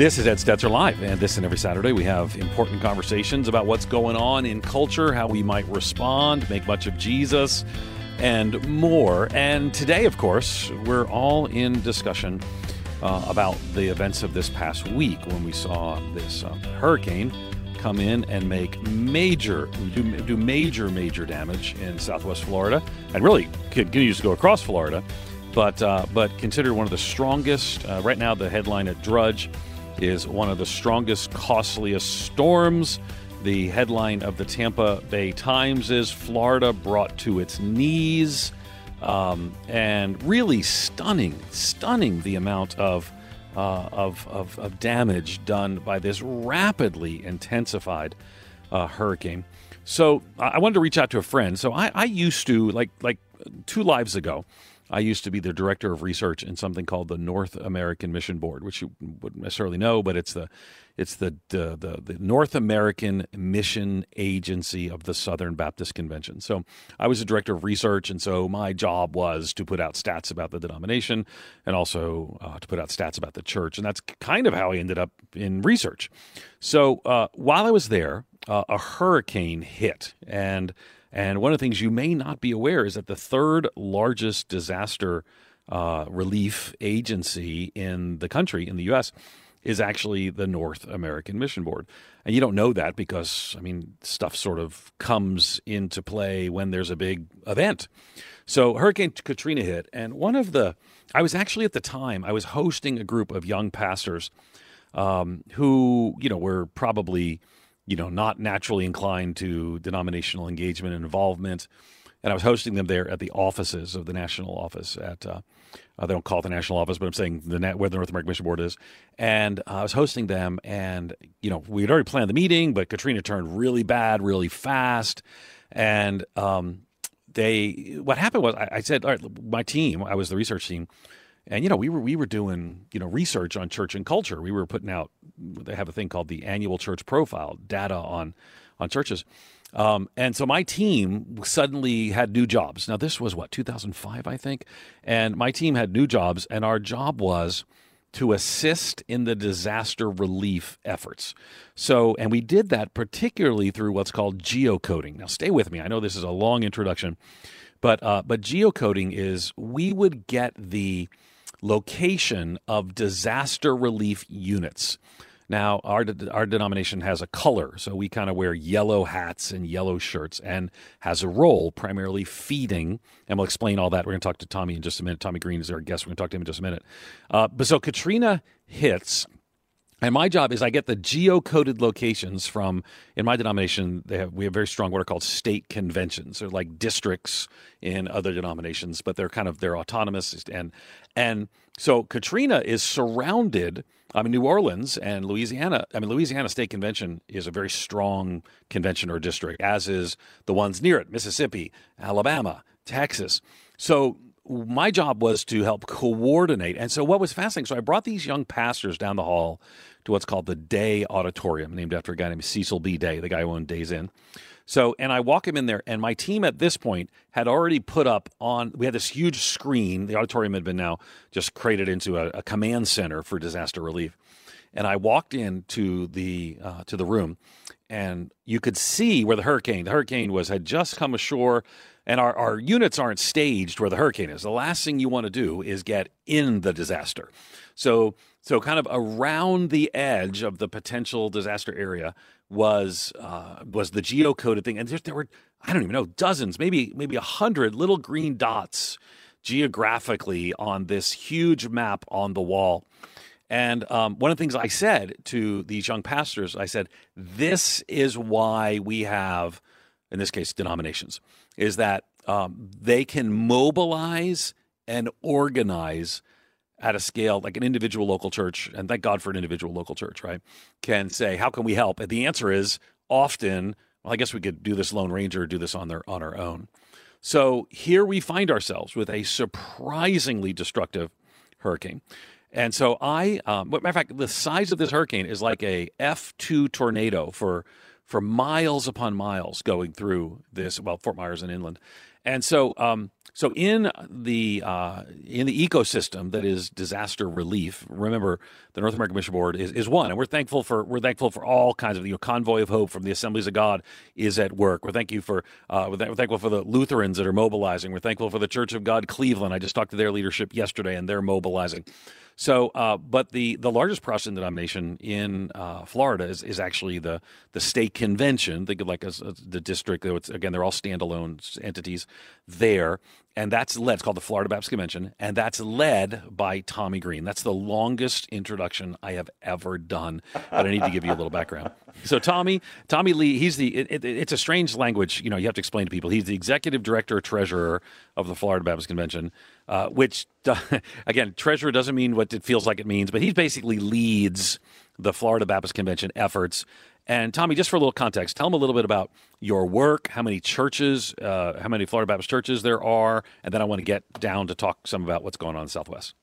This is Ed Stetzer Live, and this and every Saturday we have important conversations about what's going on in culture, how we might respond, make much of Jesus, and more. And today, of course, we're all in discussion uh, about the events of this past week when we saw this uh, hurricane come in and make major, do, do major, major damage in Southwest Florida, and really continues to go across Florida. But uh, but considered one of the strongest. Uh, right now, the headline at Drudge is one of the strongest, costliest storms. The headline of the Tampa Bay Times is Florida brought to its knees. Um, and really stunning, stunning the amount of, uh, of, of, of, damage done by this rapidly intensified uh, hurricane. So I wanted to reach out to a friend. So I, I used to, like, like two lives ago, I used to be the director of research in something called the North American Mission Board, which you wouldn't necessarily know, but it's the it's the the, the, the North American Mission Agency of the Southern Baptist Convention. So I was the director of research, and so my job was to put out stats about the denomination and also uh, to put out stats about the church, and that's kind of how I ended up in research. So uh, while I was there, uh, a hurricane hit and and one of the things you may not be aware is that the third largest disaster uh, relief agency in the country, in the U.S., is actually the North American Mission Board. And you don't know that because, I mean, stuff sort of comes into play when there's a big event. So Hurricane Katrina hit, and one of the, I was actually at the time, I was hosting a group of young pastors um, who, you know, were probably you know, not naturally inclined to denominational engagement and involvement. And I was hosting them there at the offices of the national office at, uh, uh, they don't call it the national office, but I'm saying the where the North American Mission Board is. And uh, I was hosting them, and, you know, we had already planned the meeting, but Katrina turned really bad really fast. And um, they, what happened was, I, I said, all right, my team, I was the research team, and you know we were we were doing you know research on church and culture. We were putting out they have a thing called the annual church profile data on on churches. Um, and so my team suddenly had new jobs. Now this was what 2005 I think, and my team had new jobs, and our job was to assist in the disaster relief efforts. So, and we did that particularly through what's called geocoding. Now, stay with me. I know this is a long introduction, but uh, but geocoding is we would get the location of disaster relief units. Now, our, our denomination has a color, so we kind of wear yellow hats and yellow shirts and has a role, primarily feeding. And we'll explain all that. We're going to talk to Tommy in just a minute. Tommy Green is our guest. We're going to talk to him in just a minute. Uh, but so Katrina hits, and my job is I get the geocoded locations from in my denomination. They have we have very strong what are called state conventions. They're like districts in other denominations, but they're kind of they're autonomous and and so Katrina is surrounded. I mean, New Orleans and Louisiana. I mean, Louisiana State Convention is a very strong convention or district, as is the ones near it: Mississippi, Alabama, Texas. So my job was to help coordinate. And so what was fascinating, so I brought these young pastors down the hall to what's called the Day Auditorium, named after a guy named Cecil B. Day, the guy who owned Days Inn. So, and I walk him in there, and my team at this point had already put up on, we had this huge screen. The auditorium had been now just created into a, a command center for disaster relief. And I walked into the uh, to the room, and you could see where the hurricane. The hurricane was had just come ashore, and our, our units aren't staged where the hurricane is. The last thing you want to do is get in the disaster. So so, kind of around the edge of the potential disaster area was uh, was the geocoded thing, and there, there were I don't even know dozens, maybe maybe a hundred little green dots geographically on this huge map on the wall. And um, one of the things I said to these young pastors, I said, "This is why we have, in this case, denominations, is that um, they can mobilize and organize." At a scale like an individual local church, and thank God for an individual local church, right? Can say, how can we help? And the answer is often, well, I guess we could do this Lone Ranger, do this on their on our own. So here we find ourselves with a surprisingly destructive hurricane. And so I, um, matter of fact, the size of this hurricane is like a F two tornado for for miles upon miles going through this. Well, Fort Myers and inland. And so, um, so in the uh, in the ecosystem that is disaster relief, remember the North American Mission Board is, is one, and we're thankful for we're thankful for all kinds of you know, convoy of hope from the Assemblies of God is at work. We're thank you for uh, we're, th- we're thankful for the Lutherans that are mobilizing. We're thankful for the Church of God Cleveland. I just talked to their leadership yesterday, and they're mobilizing. So, uh, but the, the largest Protestant denomination in uh, Florida is, is actually the the state convention. Think of like a, a, the district. Again, they're all standalone entities there, and that's led. It's called the Florida Baptist Convention, and that's led by Tommy Green. That's the longest introduction I have ever done, but I need to give you a little background. So, Tommy, Tommy Lee, he's the. It, it, it's a strange language. You know, you have to explain to people. He's the executive director, treasurer of the Florida Baptist Convention, uh, which again, treasurer doesn't mean what it feels like it means, but he basically leads the Florida Baptist Convention efforts. And Tommy, just for a little context, tell them a little bit about your work, how many churches, uh, how many Florida Baptist churches there are, and then I want to get down to talk some about what's going on in the Southwest.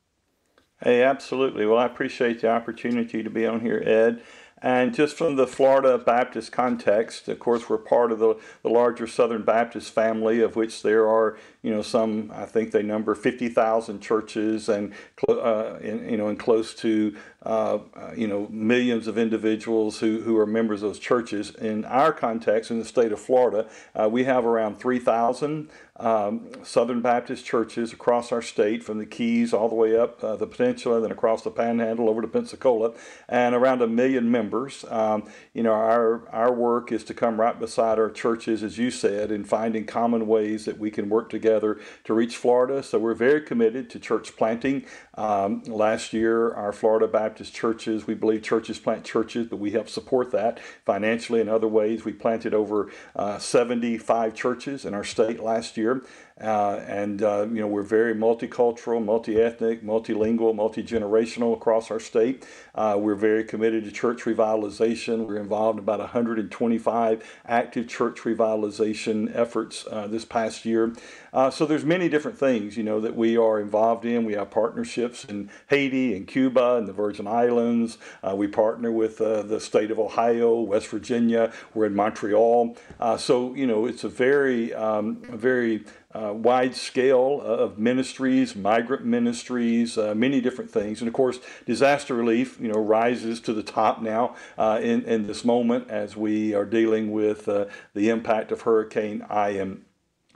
Hey, absolutely. Well, I appreciate the opportunity to be on here, Ed. And just from the Florida Baptist context, of course, we're part of the, the larger Southern Baptist family, of which there are, you know, some, I think they number 50,000 churches and, uh, you know, and close to, uh, uh, you know, millions of individuals who, who are members of those churches. In our context, in the state of Florida, uh, we have around 3,000 um, Southern Baptist churches across our state, from the Keys all the way up uh, the peninsula, then across the Panhandle over to Pensacola, and around a million members. Um, you know, our our work is to come right beside our churches, as you said, in finding common ways that we can work together to reach Florida. So we're very committed to church planting. Um, last year, our Florida Baptist churches, we believe churches plant churches, but we help support that financially and other ways. We planted over uh, 75 churches in our state last year. Uh, and uh, you know we're very multicultural, multi-ethnic, multilingual, multi-generational across our state. Uh, we're very committed to church revitalization. We're involved in about 125 active church revitalization efforts uh, this past year. Uh, so there's many different things you know that we are involved in. We have partnerships in Haiti and Cuba and the Virgin Islands. Uh, we partner with the state of Ohio, West Virginia. We're in Montreal. so you know it's a very um, very uh, wide scale of ministries, migrant ministries, uh, many different things. And of course, disaster relief, you know, rises to the top now uh, in, in this moment as we are dealing with uh, the impact of Hurricane Ian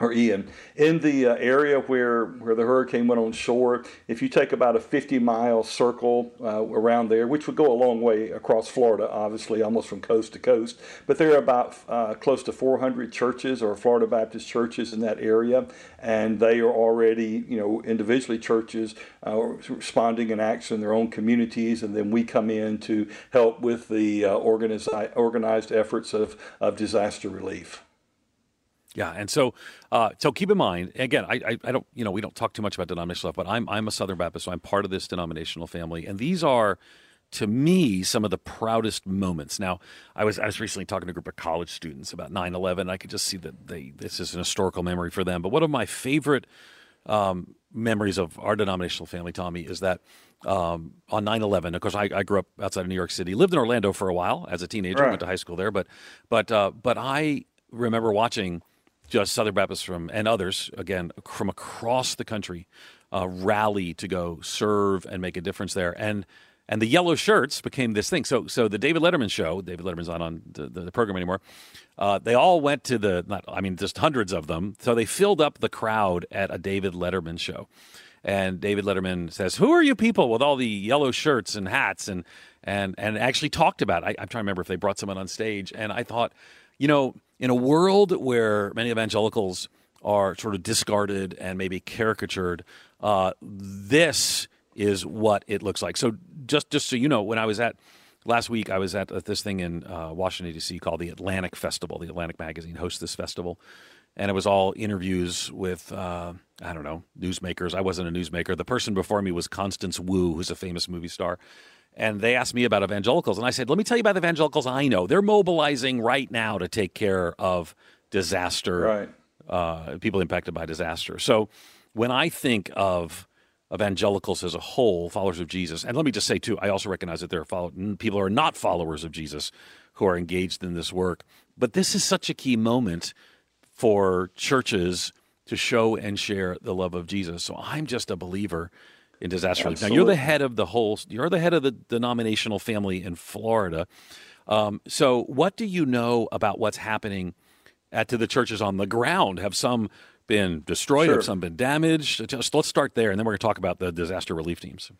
or Ian, in the uh, area where, where the hurricane went on shore, if you take about a 50 mile circle uh, around there, which would go a long way across Florida, obviously, almost from coast to coast, but there are about uh, close to 400 churches or Florida Baptist churches in that area, and they are already, you know, individually churches uh, responding in action in their own communities, and then we come in to help with the uh, organized, organized efforts of, of disaster relief. Yeah, and so uh, so keep in mind again, I, I, I don't you know we don't talk too much about denominational stuff, but I'm I'm a Southern Baptist, so I'm part of this denominational family, and these are to me some of the proudest moments. Now, I was I was recently talking to a group of college students about 9/11. I could just see that they this is an historical memory for them. But one of my favorite um, memories of our denominational family, Tommy, is that um, on 9/11. Of course, I, I, grew up outside of New York City, lived in Orlando for a while as a teenager, right. went to high school there, but but uh, but I remember watching just Southern Baptists from and others again from across the country uh, rally to go serve and make a difference there. And and the yellow shirts became this thing. So so the David Letterman show, David Letterman's not on the, the, program anymore. Uh, they all went to the not I mean just hundreds of them. So they filled up the crowd at a David Letterman show. And David Letterman says, "Who are you people with all the yellow shirts and hats?" and and and actually talked about. It. I, I'm trying to remember if they brought someone on stage. And I thought, you know in a world where many evangelicals are sort of discarded and maybe caricatured, uh, this is what it looks like. So just just so you know, when I was at last week, I was at this thing in uh, Washington D.C. called the Atlantic Festival. The Atlantic Magazine hosts this festival, and it was all interviews with uh, I don't know newsmakers. I wasn't a newsmaker. The person before me was Constance Wu, who's a famous movie star, and they asked me about evangelicals. And I said, let me tell you about the evangelicals I know. They're mobilizing right now to take care of disaster, right. uh, people impacted by disaster. So when I think of evangelicals as a whole, followers of Jesus, and let me just say, too, I also recognize that there are follow- people who are not followers of Jesus who are engaged in this work. But this is such a key moment for churches to show and share the love of Jesus. So I'm just a believer in disaster relief. Now you're the head of the whole. You're the head of the denominational family in Florida. Um, so what do you know about what's happening at to the churches on the ground? Have some been destroyed? Sure. Have some been damaged? Just let's start there, and then we're going to talk about the disaster relief teams.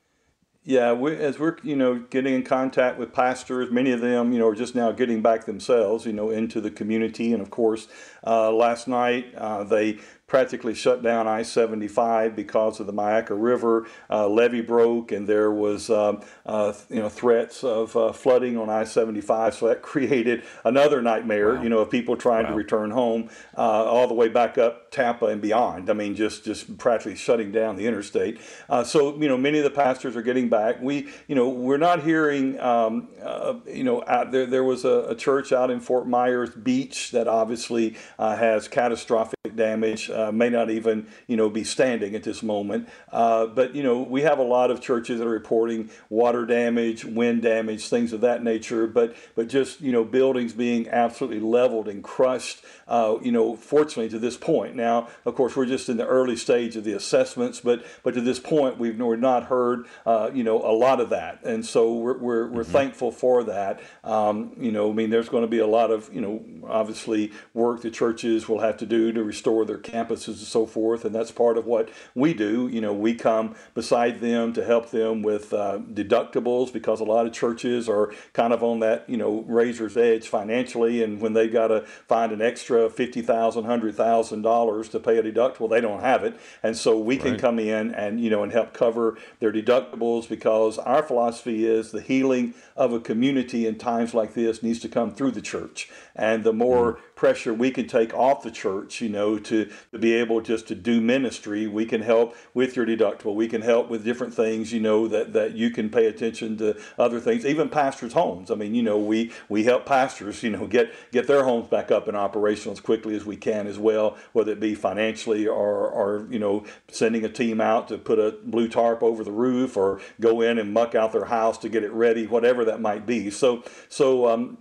Yeah, we, as we're you know getting in contact with pastors, many of them you know are just now getting back themselves you know into the community, and of course, uh, last night uh, they practically shut down I-75 because of the Myakka River uh, levee broke, and there was um, uh, you know threats of uh, flooding on I-75. So that created another nightmare, Wow. you know, of people trying to return home uh, all the way back up Tampa and beyond. I mean, just just practically shutting down the interstate. Uh, so you know, many of the pastors are getting back. We you know we're not hearing um, uh, you know out there. There was a, a church out in Fort Myers Beach that obviously uh, has catastrophic damage. Uh, may not even you know be standing at this moment. Uh, but you know we have a lot of churches that are reporting water damage, wind damage, things of that nature. But but just you know buildings being absolutely leveled and crushed. Uh, you know, fortunately to this point. Now, of course, we're just in the early stage of the assessments, but but to this point, we've we're not heard uh, you know a lot of that, and so we're we're, we're thankful for that. Um, you know, I mean, there's going to be a lot of you know obviously work the churches will have to do to restore their campuses and so forth, and that's part of what we do. You know, we come beside them to help them with uh, deductibles because a lot of churches are kind of on that you know razor's edge financially, and when they've got to find an extra fifty thousand, hundred thousand dollars $100,000 to pay a deductible, they don't have it, and so we can come in and you know and help cover their deductibles because our philosophy is the healing of a community in times like this needs to come through the church, and the more pressure we can take off the church, you know, to, to be able just to do ministry, we can help with your deductible. We can help with different things, you know, that, that you can pay attention to other things, even pastors' homes. I mean, you know, we, we help pastors, you know, get, get their homes back up and operational as quickly as we can as well, whether it be financially or, or, you know, sending a team out to put a blue tarp over the roof or go in and muck out their house to get it ready, whatever that might be. So, so, um,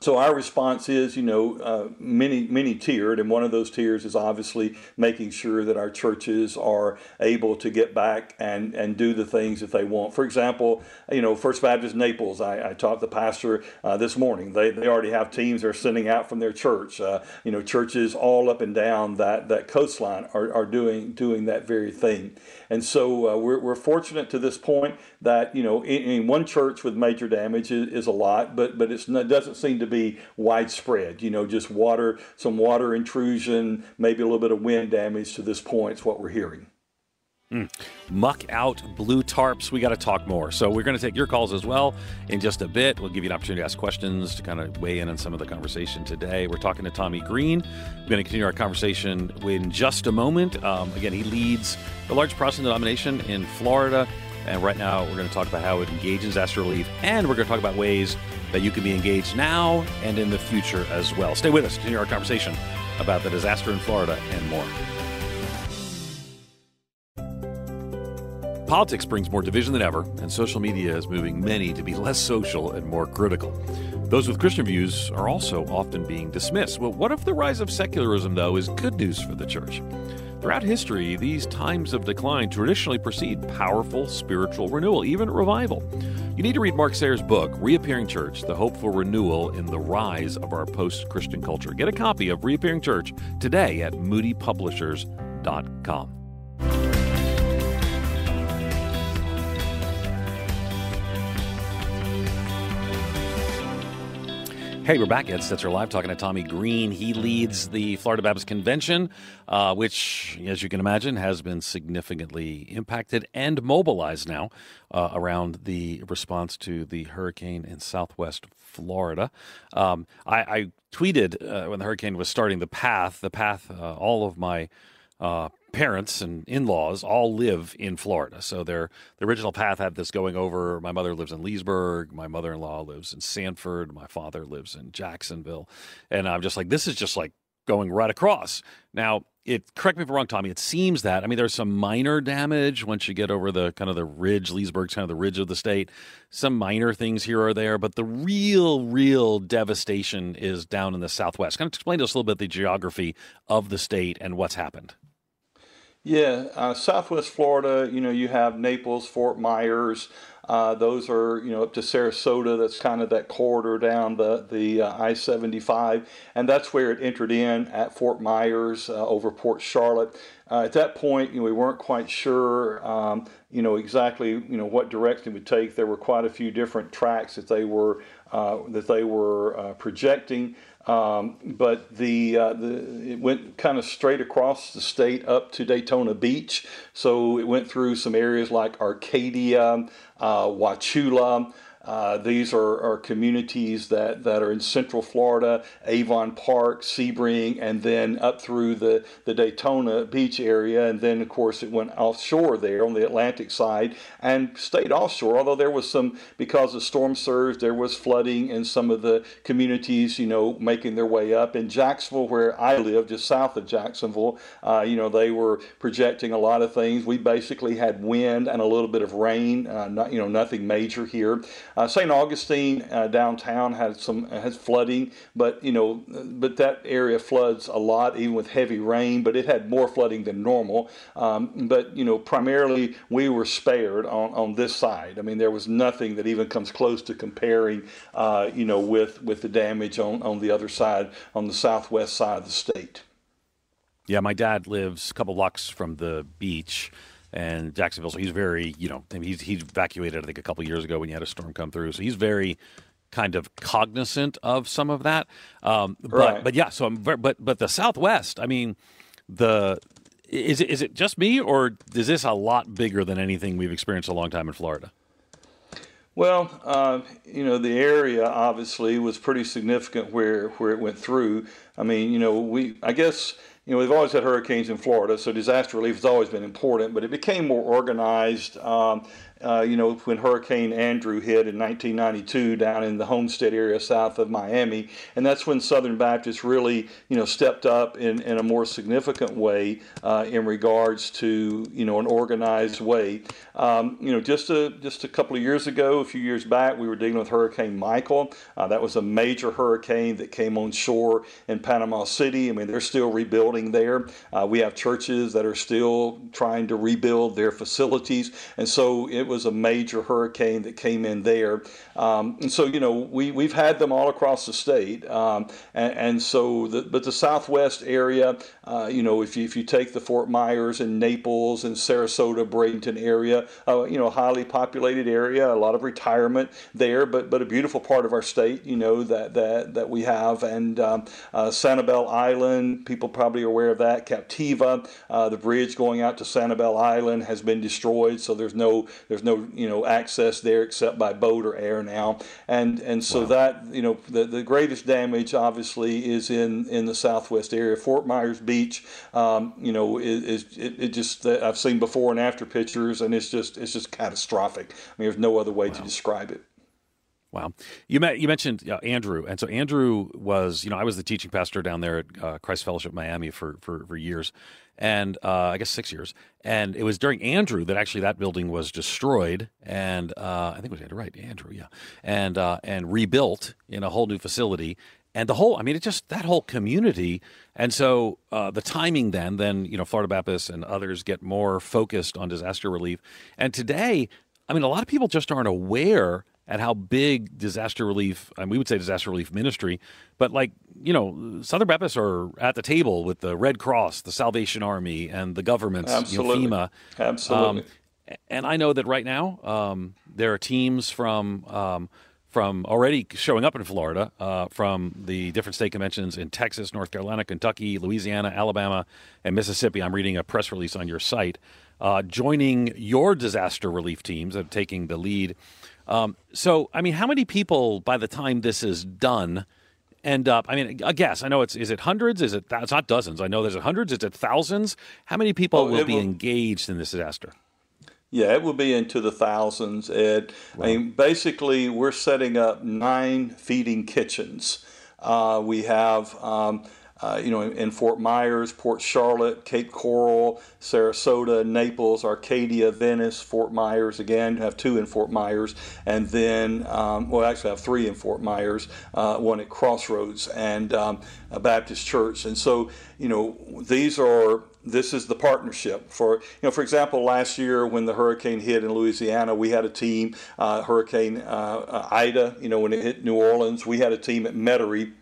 so our response is, you know, uh, many many tiered, and one of those tiers is obviously making sure that our churches are able to get back and and do the things that they want. For example, you know, First Baptist Naples, I, I talked to the pastor uh, this morning. They they already have teams they're sending out from their church. Uh, you know, churches all up and down that that coastline are, are doing doing that very thing. And so uh, we're, we're fortunate to this point that you know in, in one church with major damage is, is a lot, but but it's not, doesn't seem to be widespread. You know, just water, some water intrusion, maybe a little bit of wind damage to this point is what we're hearing. muck out blue tarps. We got to talk more. So we're going to take your calls as well in just a bit. We'll give you an opportunity to ask questions to kind of weigh in on some of the conversation today. We're talking to Tommy Green. We're going to continue our conversation in just a moment. Um, again, he leads the large Protestant denomination in Florida. And right now, we're going to talk about how it engages disaster relief, and we're going to talk about ways that you can be engaged now and in the future as well. Stay with us. Continue our conversation about the disaster in Florida and more. Politics brings more division than ever, and social media is moving many to be less social and more critical. Those with Christian views are also often being dismissed. Well, what if the rise of secularism, though, is good news for the church? Throughout history, these times of decline traditionally precede powerful spiritual renewal, even revival. You need to read Mark Sayers' book, Reappearing Church The Hopeful Renewal in the Rise of Our Post Christian Culture. Get a copy of Reappearing Church today at moodypublishers.com. Hey, we're back. Ed Stetzer Live talking to Tommy Green. He leads the Florida Baptist Convention, uh, which, as you can imagine, has been significantly impacted and mobilized now uh, around the response to the hurricane in southwest Florida. Um, I, I tweeted uh, when the hurricane was starting the path, the path, uh, all of my uh, parents and in-laws all live in Florida. So their the original path had this going over. My mother lives in Leesburg. My mother-in-law lives in Sanford. My father lives in Jacksonville. And I'm just like, this is just like going right across. Now, it correct me if I'm wrong, Tommy. It seems that I mean there's some minor damage once you get over the kind of the ridge. Leesburg's kind of the ridge of the state. Some minor things here or there, but the real, real devastation is down in the southwest. Kind of explain to us a little bit the geography of the state and what's happened. Yeah, uh, Southwest Florida, you know, you have Naples, Fort Myers. Uh, those are, you know, up to Sarasota. That's kind of that corridor down the the uh, I-75, and that's where it entered in at Fort Myers uh, over Port Charlotte. Uh, at that point, you know, we weren't quite sure, um, you know, exactly, you know, what direction it would take. There were quite a few different tracks that they were uh, that they were projecting. Um, but the, uh, the it went kind of straight across the state up to Daytona Beach. So it went through some areas like Arcadia, uh, Wauchula. Uh, these are, are communities that, that are in central Florida, Avon Park, Sebring, and then up through the, the Daytona Beach area. And then, of course, it went offshore there on the Atlantic side and stayed offshore. Although there was some, because of storm surge, there was flooding in some of the communities, you know, making their way up. In Jacksonville, where I live, just south of Jacksonville, uh, you know, they were projecting a lot of things. We basically had wind and a little bit of rain, uh, not, you know, nothing major here. Uh, St. Augustine uh, downtown had some has flooding, but you know, but that area floods a lot, even with heavy rain. But it had more flooding than normal. Um, but you know, primarily we were spared on, on this side. I mean, there was nothing that even comes close to comparing, uh, you know, with with the damage on on the other side, on the southwest side of the state. Yeah, my dad lives a couple blocks from the beach and Jacksonville. So he's very, you know, he's he's evacuated I think a couple years ago when you had a storm come through. So he's very kind of cognizant of some of that. Um, but right. but yeah, so I'm very, but but the Southwest. I mean, the is it is it just me or is this a lot bigger than anything we've experienced a long time in Florida? Well, uh, you know, the area obviously was pretty significant where where it went through. I mean, you know, we I guess you know, we've always had hurricanes in Florida, so disaster relief has always been important, but it became more organized. Um, uh, you know, when Hurricane Andrew hit in 1992 down in the Homestead area south of Miami. And that's when Southern Baptists really, you know, stepped up in, in a more significant way uh, in regards to, you know, an organized way. Um, you know, just a, just a couple of years ago, a few years back, we were dealing with Hurricane Michael. Uh, that was a major hurricane that came on shore in Panama City. I mean, they're still rebuilding there. Uh, we have churches that are still trying to rebuild their facilities. And so it was a major hurricane that came in there. Um, and so, you know, we, we've had them all across the state. Um, and, and, so, the, but the southwest area, uh, you know, if you, if you take the Fort Myers and Naples and Sarasota, Bradenton area, uh, you know, highly populated area, a lot of retirement there, but, but a beautiful part of our state, you know, that, that, that we have. And um, uh, Sanibel Island, people probably are aware of that. Captiva, uh, the bridge going out to Sanibel Island has been destroyed, so there's no, there's there's no you know access there except by boat or air now, and and so wow. that you know the, the greatest damage obviously is in in the southwest area. Fort Myers Beach, um, you know, is, is it, it, just I've seen before and after pictures, and it's just it's just catastrophic. I mean, there's no other way wow. to describe it. Wow, you met, you mentioned uh, Andrew, and so Andrew was, you know, I was the teaching pastor down there at uh, Christ Fellowship Miami for for, for years, and uh, I guess six years. And it was during Andrew that actually that building was destroyed, and uh, I think it was Andrew, right? Andrew, yeah, and uh, and rebuilt in a whole new facility. And the whole, I mean, it just that whole community. And so uh, the timing then, then you know, Florida Baptists and others get more focused on disaster relief. And today, I mean, a lot of people just aren't aware at how big disaster relief, and we would say disaster relief ministry, but like, you know, Southern Baptists are at the table with the Red Cross, the Salvation Army, and the governments, Absolutely. You know, FEMA. Absolutely. Um, and I know that right now um, there are teams from um, from already showing up in Florida, uh, from the different state conventions in Texas, North Carolina, Kentucky, Louisiana, Alabama, and Mississippi. I'm reading a press release on your site, uh, joining your disaster relief teams that are taking the lead um, so, I mean, how many people by the time this is done end up? I mean, I guess I know it's is it hundreds? Is it it's not dozens? I know there's hundreds. Is it thousands? How many people oh, will be will, engaged in this disaster? Yeah, it will be into the thousands, Ed. Wow. I mean, basically, we're setting up nine feeding kitchens. Uh, we have. Um, uh, you know, in, in, Fort Myers, Port Charlotte, Cape Coral, Sarasota, Naples, Arcadia, Venice, Fort Myers. Again, have two in Fort Myers, and then um, well, actually have three in Fort Myers. Uh, one at Crossroads and um, a Baptist Church. And so, you know, these are this is the partnership for you know for example last year when the hurricane hit in louisiana we had a team uh, hurricane uh, uh ida you know when it hit new orleans we had a team at metairie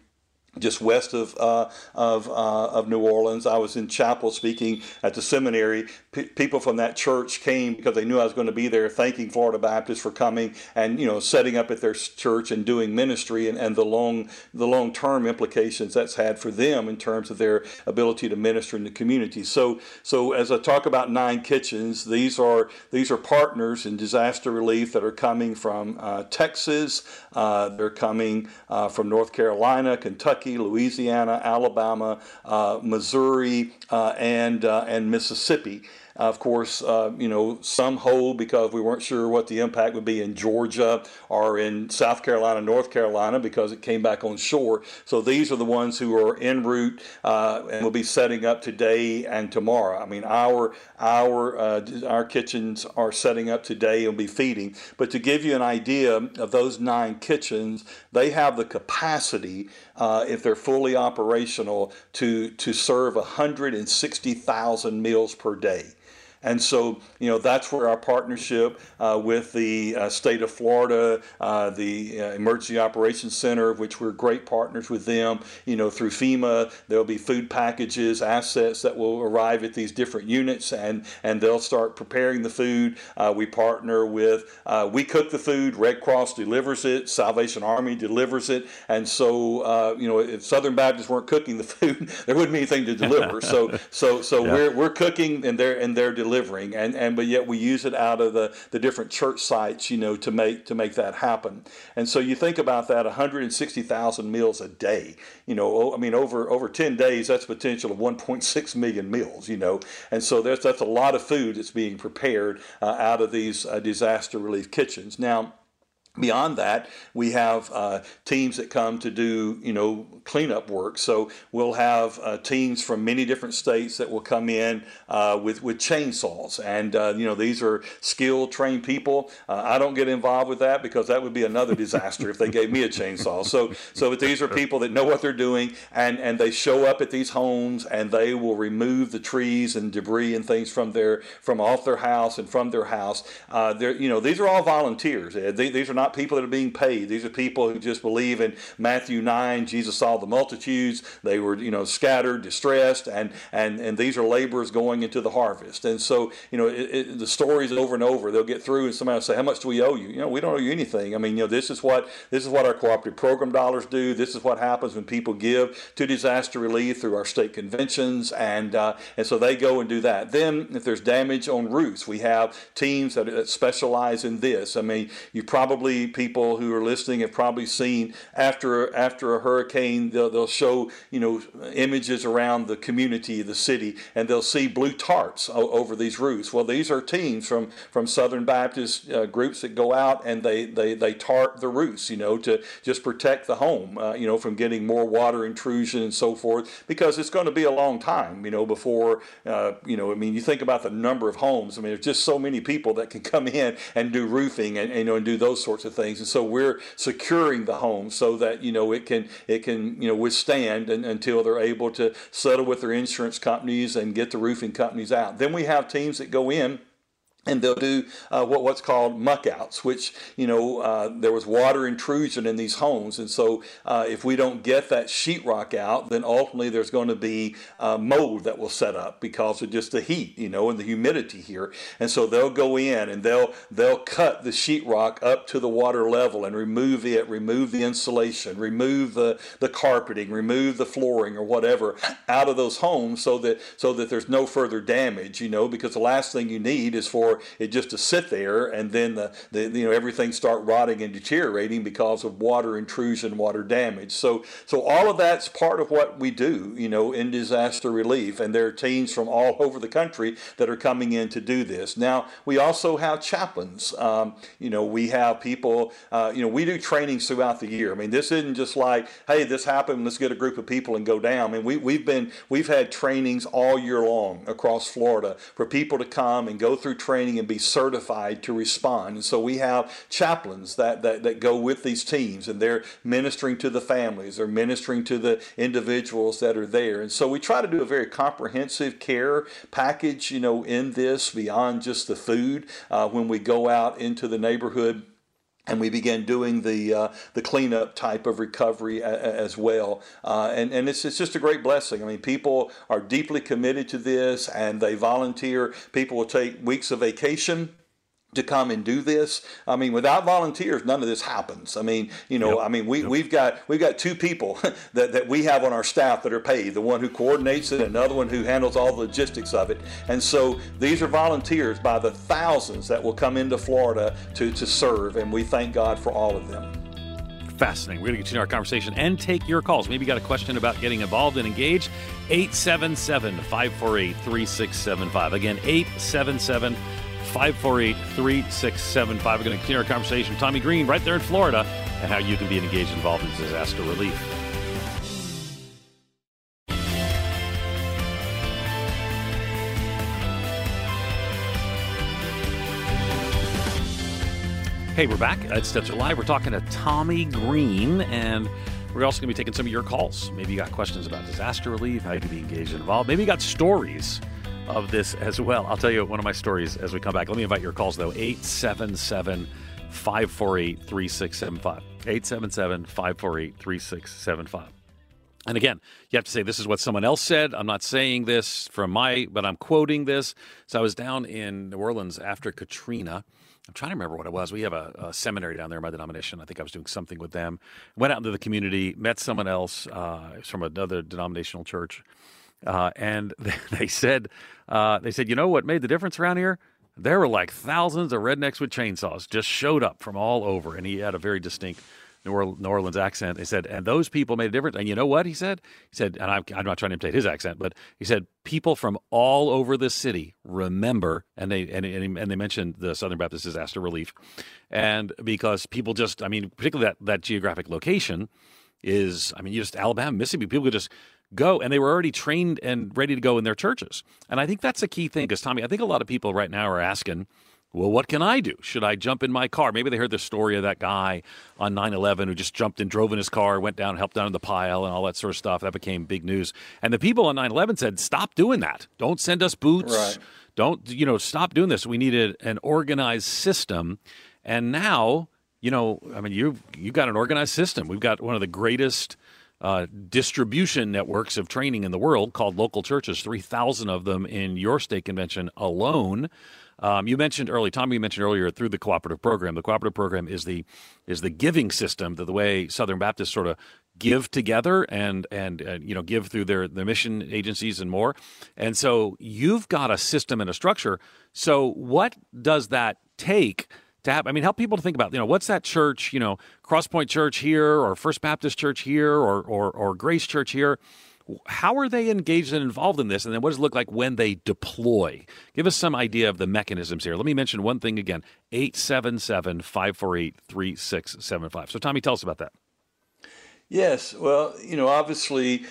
just west of uh, of uh, of New Orleans. I was in chapel speaking at the seminary. P- people from that church came because they knew I was going to be there, thanking Florida Baptist for coming and you know setting up at their church and doing ministry and, and the long the long term implications that's had for them in terms of their ability to minister in the community. So so as I talk about nine kitchens, these are these are partners in disaster relief that are coming from uh, Texas. Uh, they're coming uh, from North Carolina, Kentucky. Kentucky, Louisiana, Alabama, uh, Missouri, uh, and uh, and Mississippi. Of course, uh, you know, some hold because we weren't sure what the impact would be in Georgia or in South Carolina, North Carolina, because it came back on shore. So these are the ones who are en route uh, and will be setting up today and tomorrow. I mean, our our uh, our kitchens are setting up today and will be feeding. But to give you an idea of those nine kitchens, they have the capacity, uh, if they're fully operational, to to serve 160,000 meals per day. And so, you know, that's where our partnership uh, with the uh, state of Florida, uh, the uh, Emergency Operations Center, which we're great partners with them, you know, through FEMA, there'll be food packages, assets that will arrive at these different units and, and they'll start preparing the food. Uh, we partner with, uh, we cook the food, Red Cross delivers it, Salvation Army delivers it. And so, you know, if Southern Baptists weren't cooking the food, there wouldn't be anything to deliver. so, so, so yeah. we're, we're cooking and they're, and they're delivering delivering and, and but yet we use it out of the, the different church sites you know to make to make that happen. And so you think about that 160,000 meals a day you know I mean over over 10 days that's potential of 1.6 million meals you know. And so that's that's a lot of food that's being prepared uh, out of these uh, disaster relief kitchens. Now Beyond that, we have uh, teams that come to do, you know, cleanup work. So we'll have uh, teams from many different states that will come in uh, with with chainsaws, and uh, you know these are skilled, trained people. Uh, I don't get involved with that because that would be another disaster if they gave me a chainsaw. So so these are people that know what they're doing, and and they show up at these homes and they will remove the trees and debris and things from their from off their house and from their house. Uh, they're you know these are all volunteers. They, these are not people that are being paid. These are people who just believe in Matthew 9. Jesus saw the multitudes. They were, you know, scattered, distressed, and, and, and these are laborers going into the harvest. And so, you know, it, it, the stories over and over. They'll get through and somebody will say, how much do we owe you? You know, we don't owe you anything. I mean, you know, this is what, this is what our cooperative program dollars do. This is what happens when people give to disaster relief through our state conventions. And, uh, and so they go and do that. Then if there's damage on roofs, we have teams that, that specialize in this. I mean, you probably people who are listening have probably seen after after a hurricane, they'll, they'll show you know images around the community, the city, and they'll see blue tarps over these roofs. Well, these are teams from from Southern Baptist uh, groups that go out and they they they tarp the roofs, you know, to just protect the home, uh, you know, from getting more water intrusion and so forth, because it's going to be a long time, you know, before uh, you know. I mean, you think about the number of homes. I mean, there's just so many people that can come in and do roofing and you know and do those sorts of of things. And so we're securing the home so that you know it can it can you know withstand and, until they're able to settle with their insurance companies and get the roofing companies out. Then we have teams that go in and they'll do uh, what, what's called muckouts, which, you know, uh, there was water intrusion in these homes. And so uh, if we don't get that sheetrock out, then ultimately there's going to be uh, mold that will set up because of just the heat, you know, and the humidity here. And so they'll go in and they'll, they'll cut the sheetrock up to the water level and remove it, remove the insulation, remove the, the carpeting, remove the flooring or whatever out of those homes so that, so that there's no further damage, you know, because the last thing you need is for it just to sit there and then the, the you know everything start rotting and deteriorating because of water intrusion, water damage. So so all of that's part of what we do, you know, in disaster relief. And there are teams from all over the country that are coming in to do this. Now we also have chaplains. Um, you know, we have people. Uh, you know, we do trainings throughout the year. I mean, this isn't just like, hey, this happened. Let's get a group of people and go down. I mean, we we've been we've had trainings all year long across Florida for people to come and go through training and be certified to respond. And so we have chaplains that, that, that go with these teams and they're ministering to the families, they're ministering to the individuals that are there. And so we try to do a very comprehensive care package, you know, in this beyond just the food uh, when we go out into the neighborhood and we began doing the uh, the cleanup type of recovery a, a, as well. Uh, and and it's, it's just a great blessing. I mean, people are deeply committed to this, and they volunteer. People will take weeks of vacation to come and do this. I mean, without volunteers, none of this happens. I mean, you know, yep. I mean, we, yep. we've got we've got two people that, that we have on our staff that are paid. The one who coordinates it, another one who handles all the logistics of it. And so these are volunteers by the thousands that will come into Florida to, to serve, and we thank God for all of them. Fascinating. We're going to continue our conversation and take your calls. Maybe you got a question about getting involved and engaged. 877 548 3675. Again, 877 877- 548 3675. We're going to continue our conversation with Tommy Green right there in Florida and how you can be engaged involved in disaster relief. Hey, we're back. It's Stetzer Live. We're talking to Tommy Green, and we're also going to be taking some of your calls. Maybe you got questions about disaster relief, how you can be engaged and involved. Maybe you got stories of this as well. I'll tell you one of my stories as we come back. Let me invite your calls, though 877 548 3675. 877 548 3675. And again, you have to say this is what someone else said. I'm not saying this from my, but I'm quoting this. So I was down in New Orleans after Katrina. I'm trying to remember what it was. We have a, a, seminary down there in my denomination. I think I was doing something with them. Went out into the community, met someone else uh, from another denominational church, uh, and they said, uh, they said, you know what made the difference around here? There were like thousands of rednecks with chainsaws just showed up from all over, and he had a very distinct New Orleans accent. They said, and those people made a difference. And you know what he said? He said, and I'm, I'm not trying to imitate his accent, but he said, people from all over the city remember, and they and, and, they mentioned the Southern Baptist Disaster Relief, and because people just, I mean, particularly that that geographic location is, I mean, you just Alabama, Mississippi, people could just go and they were already trained and ready to go in their churches. And I think that's a key thing because Tommy, I think a lot of people right now are asking, well, what can I do? Should I jump in my car? Maybe they heard the story of that guy on 9 11 who just jumped and drove in his car, went down, helped down in the pile, and all that sort of stuff. That became big news. And the people on 9 11 said, stop doing that. Don't send us boots. Right. Don't, you know, stop doing this. We needed an organized system. And now, you know, I mean, you've, you've got an organized system. We've got one of the greatest uh, distribution networks of training in the world called local churches, 3,000 of them in your state convention alone. Um, you mentioned early, Tommy. You mentioned earlier through the cooperative program. The cooperative program is the is the giving system that the way Southern Baptists sort of give together and and, and you know give through their their mission agencies and more. And so you've got a system and a structure. So what does that take? To have, I mean, help people to think about, you know, what's that church, you know, Crosspoint Church here or First Baptist Church here or, or, or Grace Church here. How are they engaged and involved in this? And then what does it look like when they deploy? Give us some idea of the mechanisms here. Let me mention one thing again 877 548 3675. So, Tommy, tell us about that. Yes. Well, you know, obviously,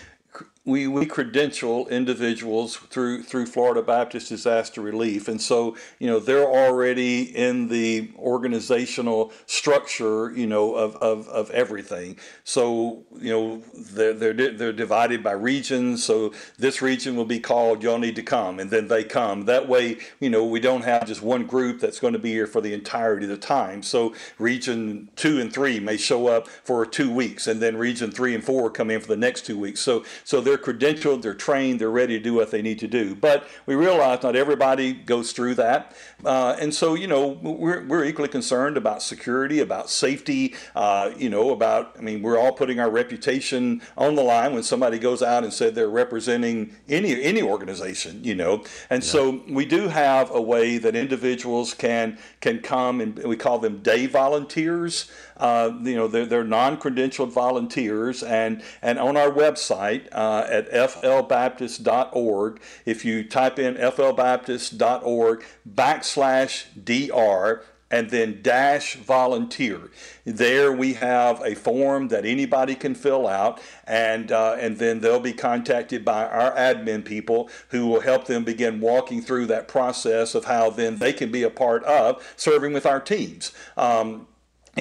we, we credential individuals through through Florida Baptist Disaster Relief, and so you know they're already in the organizational structure, you know, of, of, of everything. So you know they're, they're they're divided by regions. So this region will be called "Y'all need to come," and then they come. That way, you know, we don't have just one group that's going to be here for the entirety of the time. So region two and three may show up for two weeks, and then region three and four come in for the next two weeks. So so they're they're credentialed, they're trained, they're ready to do what they need to do. But we realize not everybody goes through that. Uh, and so, you know, we're, we're equally concerned about security, about safety, uh, you know, about, I mean, we're all putting our reputation on the line when somebody goes out and said they're representing any, any organization, you know. And yeah. so we do have a way that individuals can, can come and we call them day volunteers. Uh, you know, they're, they're non-credentialed volunteers, and and on our website uh, at flbaptist.org, if you type in flbaptist.org backslash dr and then dash volunteer. There we have a form that anybody can fill out, and uh, and then they'll be contacted by our admin people who will help them begin walking through that process of how then they can be a part of serving with our teams. Um,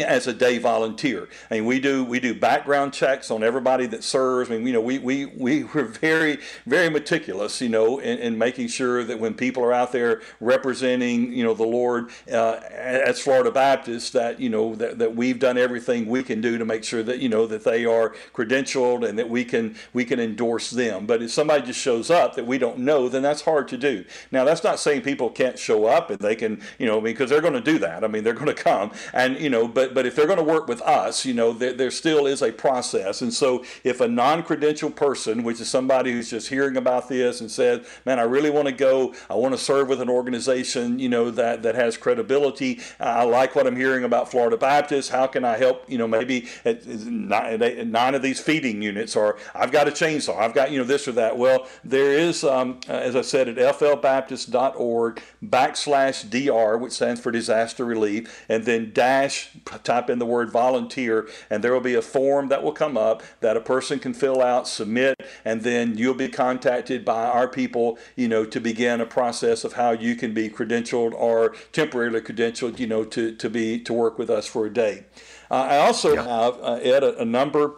as a day volunteer. I mean, we do we do background checks on everybody that serves. I mean, you know, we we we were very very meticulous, you know, in, in making sure that when people are out there representing, you know, the Lord uh, as Florida Baptists, that you know that, that we've done everything we can do to make sure that you know that they are credentialed and that we can we can endorse them. But if somebody just shows up that we don't know, then that's hard to do. Now, that's not saying people can't show up and they can, you know, because they're going to do that. I mean, they're going to come and you know, but but but if they're going to work with us, you know, there, there still is a process. And so if a non-credential person, which is somebody who's just hearing about this and said, "Man, I really want to go. I want to serve with an organization, you know, that that has credibility. I like what I'm hearing about Florida Baptist. How can I help? You know, maybe at nine of these feeding units, or I've got a chainsaw. I've got you know this or that. Well, there is, um, as I said, at flbaptist.org backslash dr, which stands for disaster relief, and then dash type in the word volunteer, and there will be a form that will come up that a person can fill out, submit, and then you'll be contacted by our people, you know, to begin a process of how you can be credentialed or temporarily credentialed, you know, to, to be to work with us for a day. Uh, I also yeah. have, uh, Ed, a, a number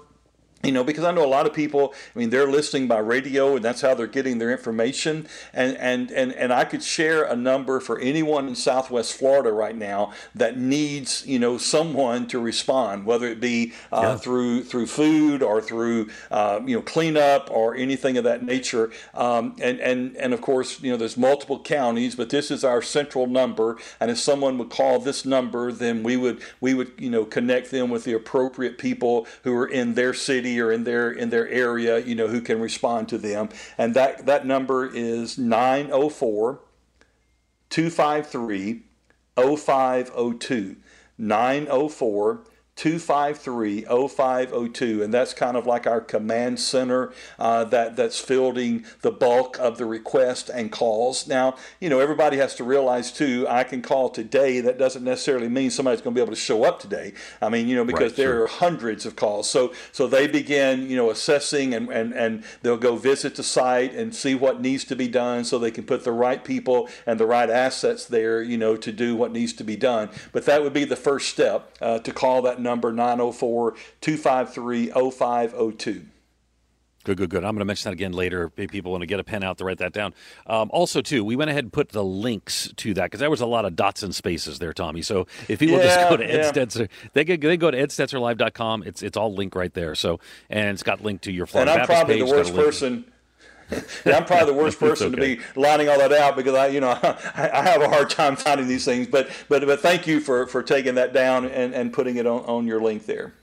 you know because i know a lot of people i mean they're listening by radio and that's how they're getting their information. And and and, and i could share a number for anyone in southwest florida right now that needs you know someone to respond whether it be uh, yeah. through through food or through uh, you know cleanup or anything of that nature. Um, and and and of course you know there's multiple counties but this is our central number. And if someone would call this number then we would we would you know connect them with the appropriate people who are in their city city or in their in their area, you know, who can respond to them. And that that number is 904 253 0502. 904 253 0502 and that's kind of like our command center uh, that that's fielding the bulk of the request and calls. Now you know everybody has to realize too i can call today that doesn't necessarily mean somebody's going to be able to show up today. I mean you know because right, there sure. are hundreds of calls. So so they begin you know assessing and, and and they'll go visit the site and see what needs to be done so they can put the right people and the right assets there you know to do what needs to be done. But that would be the first step uh, to call that number 904 253 0502. Good, good, good. I'm going to mention that again later. If People want to get a pen out to write that down. Um, also, too, we went ahead and put the links to that because there was a lot of dots and spaces there, Tommy. So if people yeah, just go to Ed yeah. Stetzer, they could they go to edstetzerlive.com. It's it's all linked right there. So and it's got linked to your Florida and I'm Baptist probably page. the worst person. I'm probably the worst person okay. to be lining all that out because I, you know, I, I, have a hard time finding these things. But but but thank you for for taking that down and, and putting it on, on your link there.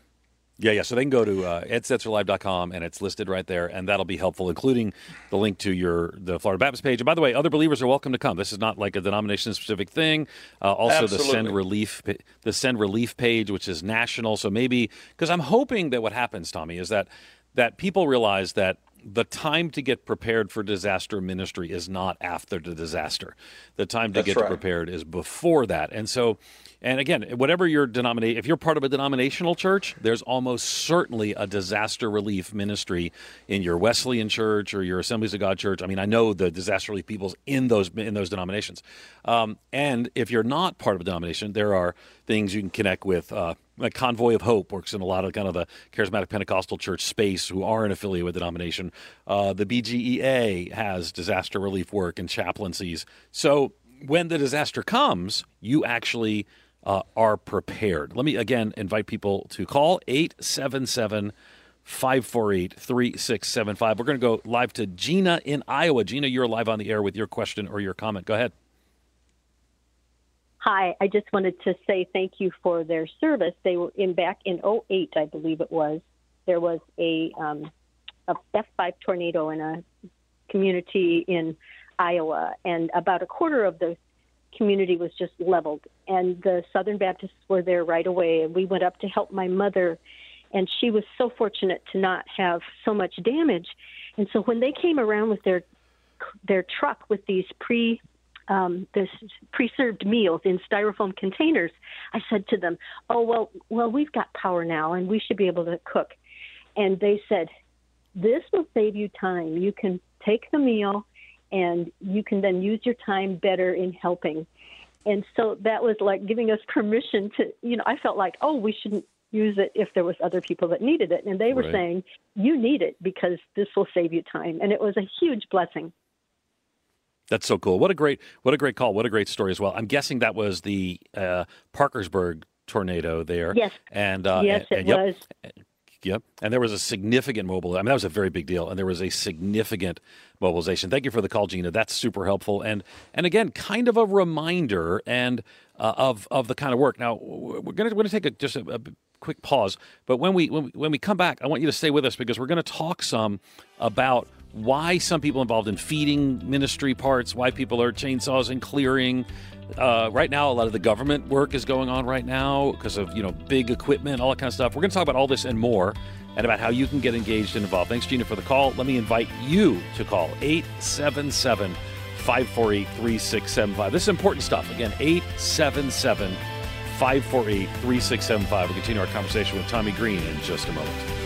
Yeah, yeah. So they can go to uh, edstetzerlive.com and it's listed right there, and that'll be helpful, including the link to your the Florida Baptist page. And by the way, other believers are welcome to come. This is not like a denomination specific thing. Uh, also, Absolutely. the send relief the send relief page, which is national. So maybe because I'm hoping that what happens, Tommy, is that that people realize that the time to get prepared for disaster ministry is not after the disaster. The time to That's get right. prepared is before that. And so, and again, whatever your denomination, if you're part of a denominational church, there's almost certainly a disaster relief ministry in your Wesleyan church or your Assemblies of God church. I mean, I know the disaster relief people's in those in those denominations. Um, and if you're not part of a denomination, there are things you can connect with. Uh, a Convoy of Hope works in a lot of kind of the charismatic Pentecostal church space who are an affiliate with the denomination. Uh, the BGEA has disaster relief work and chaplaincies. So when the disaster comes, you actually uh, are prepared. Let me again invite people to call 877 548 3675. We're going to go live to Gina in Iowa. Gina, you're live on the air with your question or your comment. Go ahead. Hi, I just wanted to say thank you for their service. They were in back in 08, I believe it was. There was a um, a F5 tornado in a community in Iowa, and about a quarter of the community was just leveled. And the Southern Baptists were there right away, and we went up to help my mother, and she was so fortunate to not have so much damage. And so when they came around with their their truck with these pre um, this pre-served meals in styrofoam containers. I said to them, "Oh well, well we've got power now, and we should be able to cook." And they said, "This will save you time. You can take the meal, and you can then use your time better in helping." And so that was like giving us permission to, you know, I felt like, oh, we shouldn't use it if there was other people that needed it, and they were right. saying, "You need it because this will save you time," and it was a huge blessing. That's so cool. What a great what a great call. What a great story as well. I'm guessing that was the uh, Parkersburg tornado there. Yes. And uh, yes, and, and, it yep, was. Yep. And there was a significant mobile. I mean, that was a very big deal, and there was a significant mobilization. Thank you for the call, Gina. That's super helpful, and and again, kind of a reminder and uh, of of the kind of work. Now we're gonna we're gonna take a, just a, a quick pause, but when we, when we when we come back, I want you to stay with us because we're going to talk some about why some people involved in feeding ministry parts, why people are chainsaws and clearing. Uh, right now, a lot of the government work is going on right now because of you know big equipment, all that kind of stuff. We're going to talk about all this and more, and about how you can get engaged and involved. Thanks, Gina, for the call. Let me invite you to call 877 548 3675. This is important stuff. Again, 877 548 3675. We'll continue our conversation with Tommy Green in just a moment.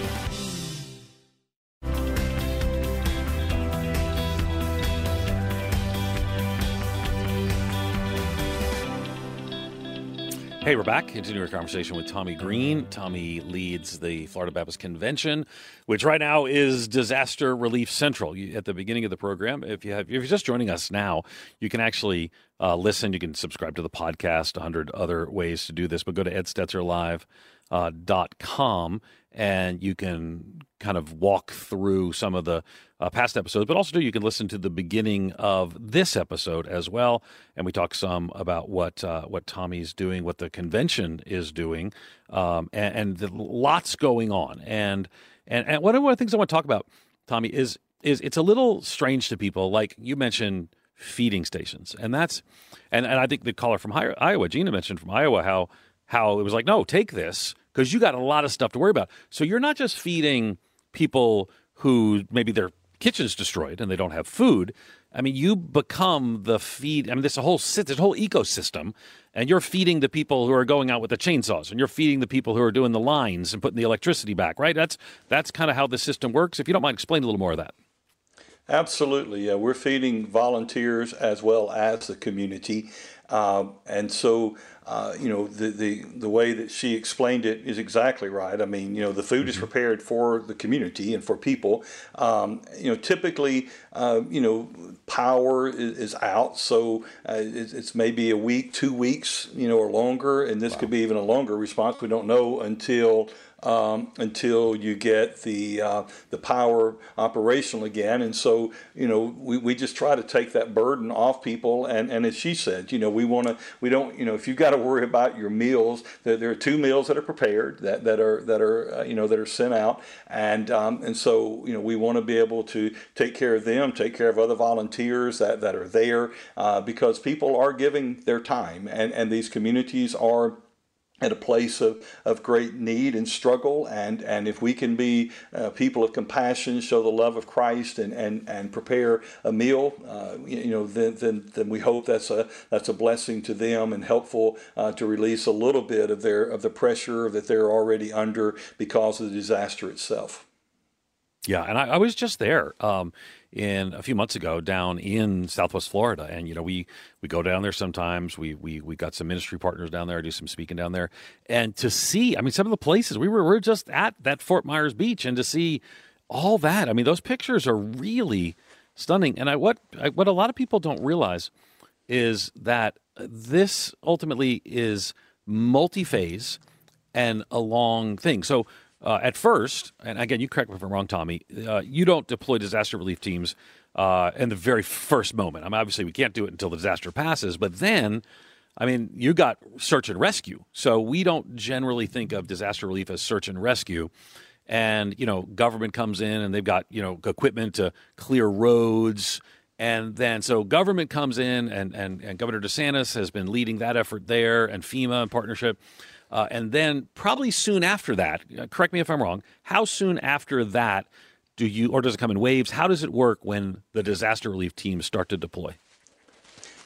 Hey, we're back. Continue our conversation with Tommy Green. Tommy leads the Florida Baptist Convention, which right now is Disaster Relief Central. You, at the beginning of the program, if you have, if you're just joining us now, you can actually uh, listen. You can subscribe to the podcast. A hundred other ways to do this, but go to edstetzerlive.com uh, and you can kind of walk through some of the uh, past episodes, but also do you can listen to the beginning of this episode as well. And we talk some about what uh, what Tommy's doing, what the convention is doing, um, and, and the, lots going on. And and and one of the things I want to talk about, Tommy, is is it's a little strange to people. Like you mentioned, feeding stations, and that's and and I think the caller from Iowa, Gina mentioned from Iowa, how how it was like, no, take this because you got a lot of stuff to worry about. So you're not just feeding people who maybe their kitchen's destroyed and they don't have food. I mean, you become the feed. I mean, this whole this whole ecosystem, and you're feeding the people who are going out with the chainsaws, and you're feeding the people who are doing the lines and putting the electricity back. Right? That's that's kind of how the system works. If you don't mind, explain a little more of that. Absolutely, yeah. We're feeding volunteers as well as the community, um, and so uh, you know, the, the, the way that she explained it is exactly right. I mean, you know, the food mm-hmm. is prepared for the community and for people. Um, you know, typically, uh, you know, power is, is out, so uh, it's, it's, maybe a week, two weeks, you know, or longer, and this wow. could be even a longer response. We don't know until um, until you get the uh, the power operational again. And so, you know, we, we just try to take that burden off people. And, and as she said, you know, we want to we don't you know if you've got to worry about your meals, there, there are two meals that are prepared that, that are that are uh, you know that are sent out, and um, and so you know we want to be able to take care of them, take care of other volunteers that that are there uh, because people are giving their time, and and these communities are at a place of, of great need and struggle. And, and if we can be uh, people of compassion show the love of christ and, and, and prepare a meal uh, you know then, then, then we hope that's a that's a blessing to them and helpful uh, to release a little bit of their of the pressure that they're already under because of the disaster itself. Yeah and i, I was just there um, in a few months ago down in Southwest Florida, and you know we we go down there sometimes. We we we got some ministry partners down there, do some speaking down there, and to see, I mean, some of the places we were we are just at that Fort Myers Beach, and to see all that, I mean, those pictures are really stunning. And I what I, what a lot of people don't realize is that this ultimately is multi-phase and a long thing. So uh, at first, and again, you correct me if I'm wrong, Tommy, uh, you don't deploy disaster relief teams uh, in the very first moment. I mean, obviously, we can't do it until the disaster passes, but then. I mean, you got search and rescue. So we don't generally think of disaster relief as search and rescue. And, you know, government comes in and they've got, you know, equipment to clear roads. And then so government comes in and, and, and Governor DeSantis has been leading that effort there and FEMA in partnership. Uh, and then probably soon after that, uh, correct me if I'm wrong, how soon after that do you, or does it come in waves? How does it work when the disaster relief teams start to deploy?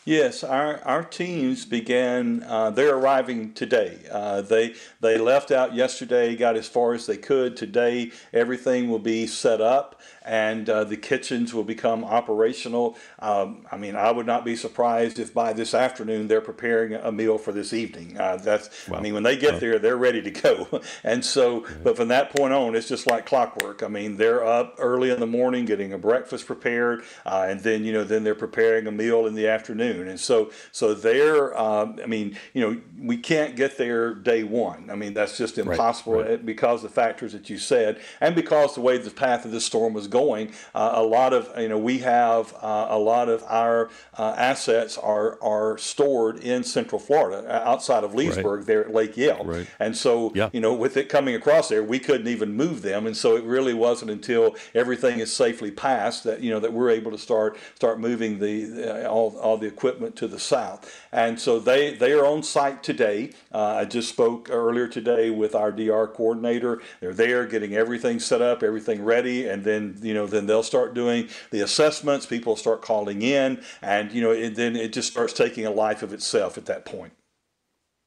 Yes, our, our teams began. Uh, they're arriving today. Uh, they they left out yesterday, got as far as they could. Today, everything will be set up and uh, the kitchens will become operational. Um, I mean, I would not be surprised if by this afternoon they're preparing a meal for this evening. Uh, that's, I mean, when they get there, they're ready to go. and so, but from that point on, it's just like clockwork. I mean, they're up early in the morning getting a breakfast prepared, uh, and then you know, then they're preparing a meal in the afternoon. And so, so they're, um, I mean, you know, we can't get there day one. I mean, that's just impossible right, right. because the factors that you said, and because the way the path of this storm was going. Uh, a lot of you know we have uh, a lot of our uh, assets are are stored in Central Florida, uh, outside of Leesburg, right. there at Lake Yale, right. and so yeah. you know with it coming across there, we couldn't even move them, and so it really wasn't until everything is safely passed that you know that we're able to start start moving the all all the equipment to the south, and so they they are on site today. Uh, I just spoke earlier today with our DR coordinator. They're there getting everything set up, everything ready, and then you know, then they'll start doing the assessments. People start calling in, and you know, and then it just starts taking a life of itself at that point.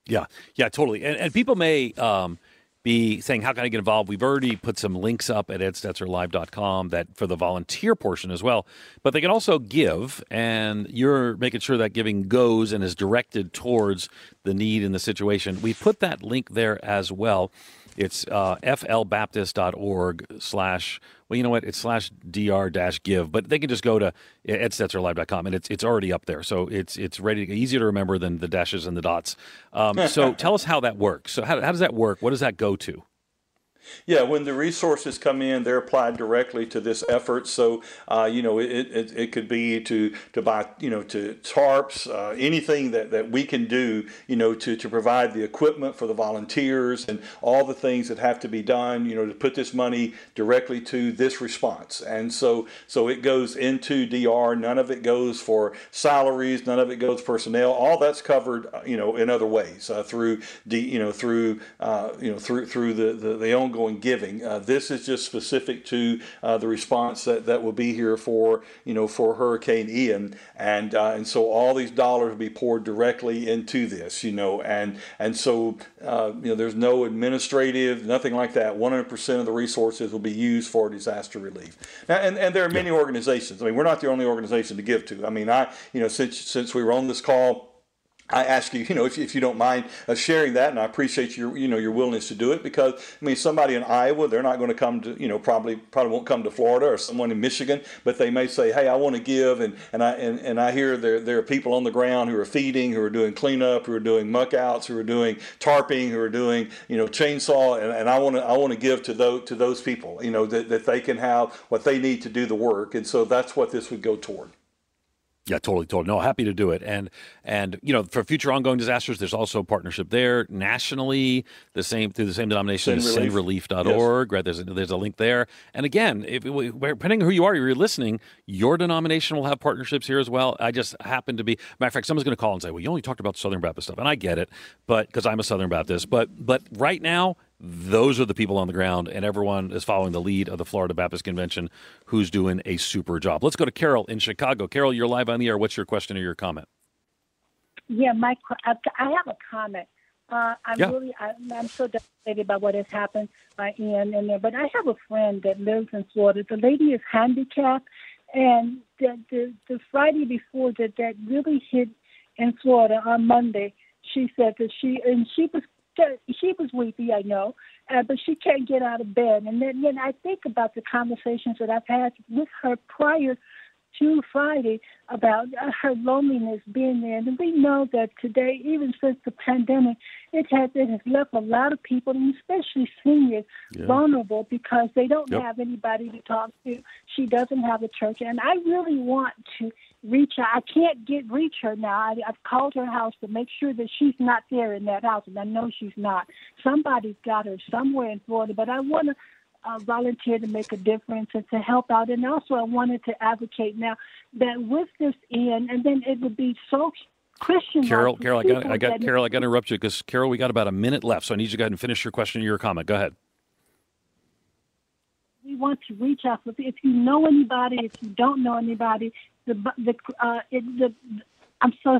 Yeah, yeah, totally. And, and people may um, be saying, "How can I get involved?" We've already put some links up at edstetzerlive.com that for the volunteer portion as well. But they can also give, and you're making sure that giving goes and is directed towards the need in the situation. We put that link there as well. It's uh, flbaptist.org slash, well, you know what? It's slash dr dash give, but they can just go to edstetzerlive.com and it's it's already up there. So it's it's ready, to, easier to remember than the dashes and the dots. Um, so tell us how that works. So how, how does that work? What does that go to? Yeah, when the resources come in, they're applied directly to this effort. So, uh, you know, it, it, it could be to, to buy, you know, to tarps, uh, anything that, that we can do, you know, to, to provide the equipment for the volunteers and all the things that have to be done, you know, to put this money directly to this response. And so, so it goes into DR. None of it goes for salaries. None of it goes personnel. All that's covered, uh, you know, in other ways uh, through, D, you know, through, uh, you know, through through the the, the ongoing ongoing giving. Uh, this is just specific to uh, the response that, that will be here for you know for Hurricane Ian, and uh, and so all these dollars will be poured directly into this, you know, and and so uh, you know there's no administrative, nothing like that. 100% of the resources will be used for disaster relief. Now, and, and there are many organizations. I mean, we're not the only organization to give to. I mean, I you know since since we were on this call I ask you, you know, if, if you don't mind uh, sharing that, and I appreciate your, you know, your willingness to do it because I mean, somebody in Iowa, they're not going to come to, you know, probably probably won't come to Florida or someone in Michigan, but they may say, hey, I want to give, and and I and, and I hear there there are people on the ground who are feeding, who are doing cleanup, who are doing muck outs, who are doing tarping, who are doing, you know, chainsaw, and, and I want to I want to give to those to those people, you know, that, that they can have what they need to do the work, and so that's what this would go toward. Yeah, totally, totally. No, happy to do it. And and you know, for future ongoing disasters, there's also a partnership there nationally, the same through the same denomination as sendrelief.org. Yes. Right, there's a, there's a link there. And again, if depending on who you are, you're listening, your denomination will have partnerships here as well. I just happen to be. Matter of fact, someone's going to call and say, "Well, you only talked about Southern Baptist stuff," and I get it, but because I'm a Southern Baptist, but but right now those are the people on the ground, and everyone is following the lead of the Florida Baptist Convention, who's doing a super job. Let's go to Carol in Chicago. Carol, you're live on the air. What's your question or your comment? Yeah, my I have a comment. Uh, I'm yeah. really I'm, I'm, so devastated by what has happened by Ian in there. But I have a friend that lives in Florida. The lady is handicapped, and the the, the Friday before that that really hit in Florida on Monday, she said that she and she was she was weepy, I know, uh, but she can't get out of bed. And then, then I think about the conversations that I've had with her prior to Friday about uh, her loneliness being there. And we know that today, even since the pandemic, it has it has left a lot of people, especially seniors, yeah. vulnerable because they don't yep. have anybody to talk to. She doesn't have a church, and I really want to reach her. I can't get reach her now. I, I've called her house to make sure that she's not there in that house, and I know she's not. Somebody's got her somewhere in Florida, but I want to uh, volunteer to make a difference and to help out. And also, I wanted to advocate now that with this in, and then it would be so Christian. Carol, Carol, I got, I got, Carol, I got to interrupt you because Carol, we got about a minute left, so I need you to go ahead and finish your question or your comment. Go ahead. We want to reach out. If you know anybody, if you don't know anybody, the the uh, it, the I'm so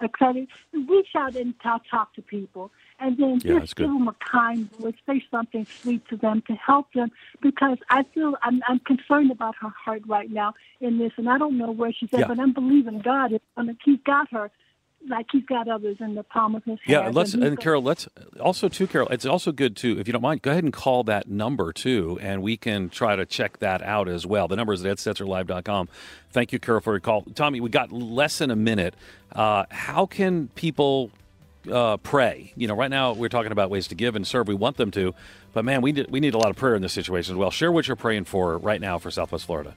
excited. Reach out and talk, talk to people, and then yeah, just give them a kind word, say something sweet to them to help them. Because I feel I'm, I'm concerned about her heart right now in this, and I don't know where she's at, yeah. but I'm believing God is going to. He's got her like he's got others in the palm of his hand. Yeah, let's and, and Carol, let's also too, Carol. It's also good too, if you don't mind, go ahead and call that number too, and we can try to check that out as well. The number is at edstetzerlive.com. Thank you, Carol, for your call. Tommy, we got less than a minute. Uh, how can people uh, pray? You know, right now we're talking about ways to give and serve. We want them to, but man, we need, we need a lot of prayer in this situation as well. Share what you're praying for right now for Southwest Florida.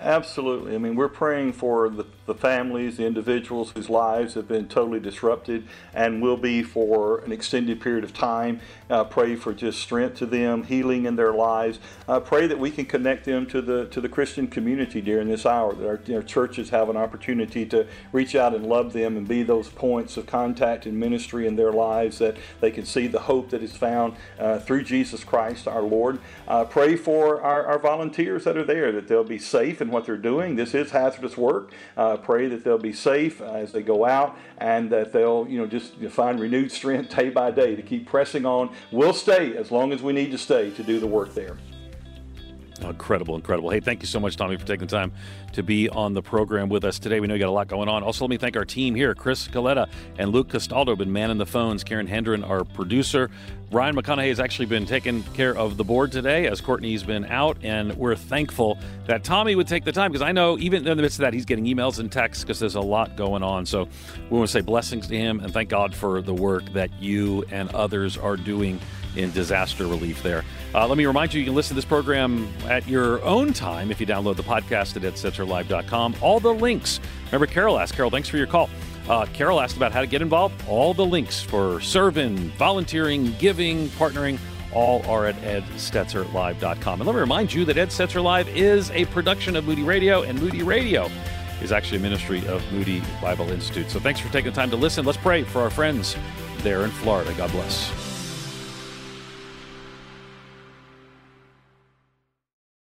Absolutely. I mean, we're praying for the, the families, the individuals whose lives have been totally disrupted and will be for an extended period of time. Uh, pray for just strength to them, healing in their lives. Uh, pray that we can connect them to the to the Christian community during this hour. That our, churches have an opportunity to reach out and love them and be those points of contact and ministry in their lives. That they can see the hope that is found uh, through Jesus Christ, our Lord. Pray for our, our volunteers that are there that they'll be safe in what they're doing. This is hazardous work. Uh, pray that they'll be safe as they go out and that they'll, you know, just find renewed strength day by day to keep pressing on. We'll stay as long as we need to stay to do the work there. Incredible, incredible. Hey, thank you so much, Tommy, for taking the time to be on the program with us today. We know you got a lot going on. Also, let me thank our team here Chris Galetta and Luke Castaldo, been manning the phones. Karen Hendren, our producer. Ryan McConaughey has actually been taking care of the board today as Courtney's been out, and we're thankful that Tommy would take the time because I know even in the midst of that, he's getting emails and texts because there's a lot going on. So we want to say blessings to him and thank God for the work that you and others are doing in disaster relief there. Uh, let me remind you, you can listen to this program at your own time if you download the podcast at edstetzerlive.com. All the links. Remember, Carol asked, Carol, thanks for your call. Uh, Carol asked about how to get involved. All the links for serving, volunteering, giving, partnering, all are at edstetzerlive.com. And let me remind you that Ed Stetzer Live is a production of Moody Radio, and Moody Radio is actually a ministry of Moody Bible Institute. So thanks for taking the time to listen. Let's pray for our friends there in Florida. God bless.